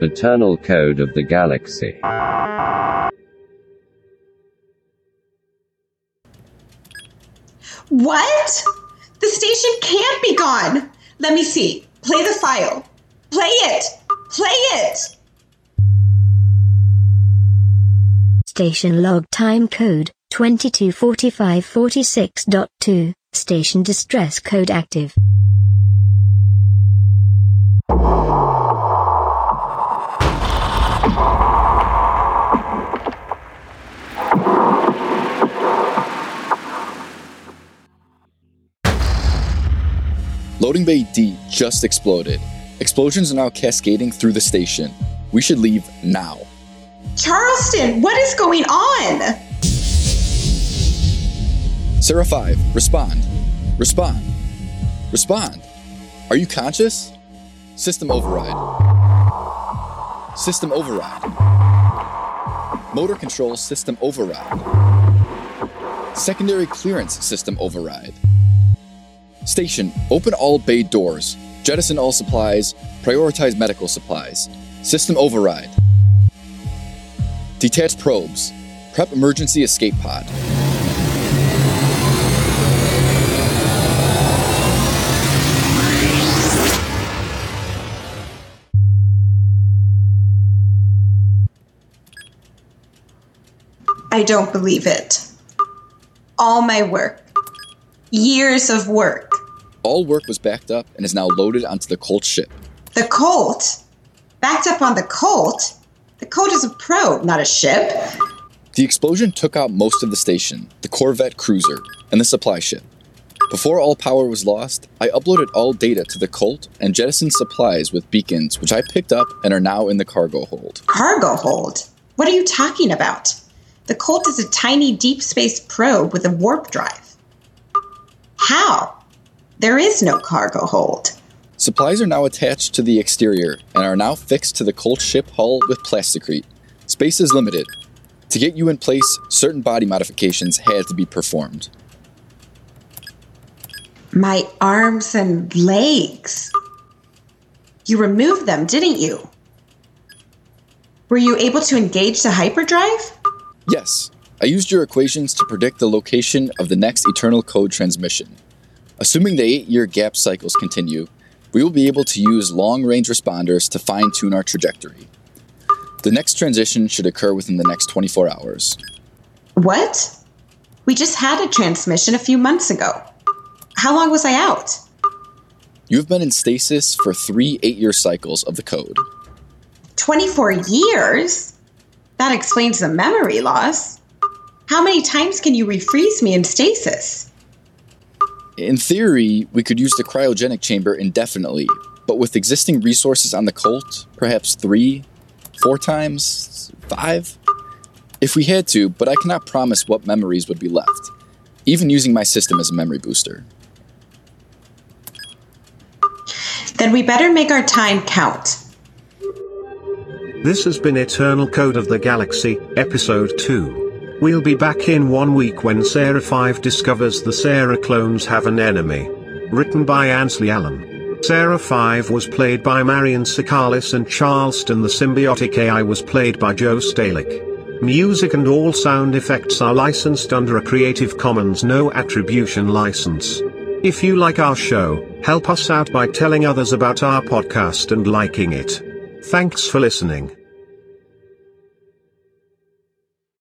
Eternal Code of the Galaxy. What? The station can't be gone. Let me see. Play the file. Play it. Play it. Station log time code 224546.2. Station distress code active. Loading Bay D just exploded. Explosions are now cascading through the station. We should leave now. Charleston, what is going on? Sarah 5, respond. Respond. Respond. Are you conscious? System override. System override. Motor control system override. Secondary clearance system override. Station, open all bay doors. Jettison all supplies. Prioritize medical supplies. System override. Detach probes. Prep emergency escape pod. I don't believe it. All my work. Years of work. All work was backed up and is now loaded onto the Colt ship. The Colt? Backed up on the Colt? The Colt is a probe, not a ship. The explosion took out most of the station, the Corvette cruiser, and the supply ship. Before all power was lost, I uploaded all data to the Colt and jettisoned supplies with beacons, which I picked up and are now in the cargo hold. Cargo hold? What are you talking about? The Colt is a tiny deep space probe with a warp drive. How? There is no cargo hold. Supplies are now attached to the exterior and are now fixed to the Colt ship hull with plasticrete. Space is limited. To get you in place, certain body modifications had to be performed. My arms and legs. You removed them, didn't you? Were you able to engage the hyperdrive? Yes, I used your equations to predict the location of the next Eternal Code transmission. Assuming the eight year gap cycles continue, we will be able to use long range responders to fine tune our trajectory. The next transition should occur within the next 24 hours. What? We just had a transmission a few months ago. How long was I out? You have been in stasis for three eight year cycles of the code. 24 years? That explains the memory loss. How many times can you refreeze me in stasis? In theory, we could use the cryogenic chamber indefinitely, but with existing resources on the Colt, perhaps three, four times, five? If we had to, but I cannot promise what memories would be left, even using my system as a memory booster. Then we better make our time count. This has been Eternal Code of the Galaxy, Episode 2. We'll be back in one week when Sarah 5 discovers the Sarah clones have an enemy. Written by Ansley Allen. Sarah 5 was played by Marion Sikalis and Charleston the symbiotic AI was played by Joe Stalick. Music and all sound effects are licensed under a Creative Commons no attribution license. If you like our show, help us out by telling others about our podcast and liking it. Thanks for listening.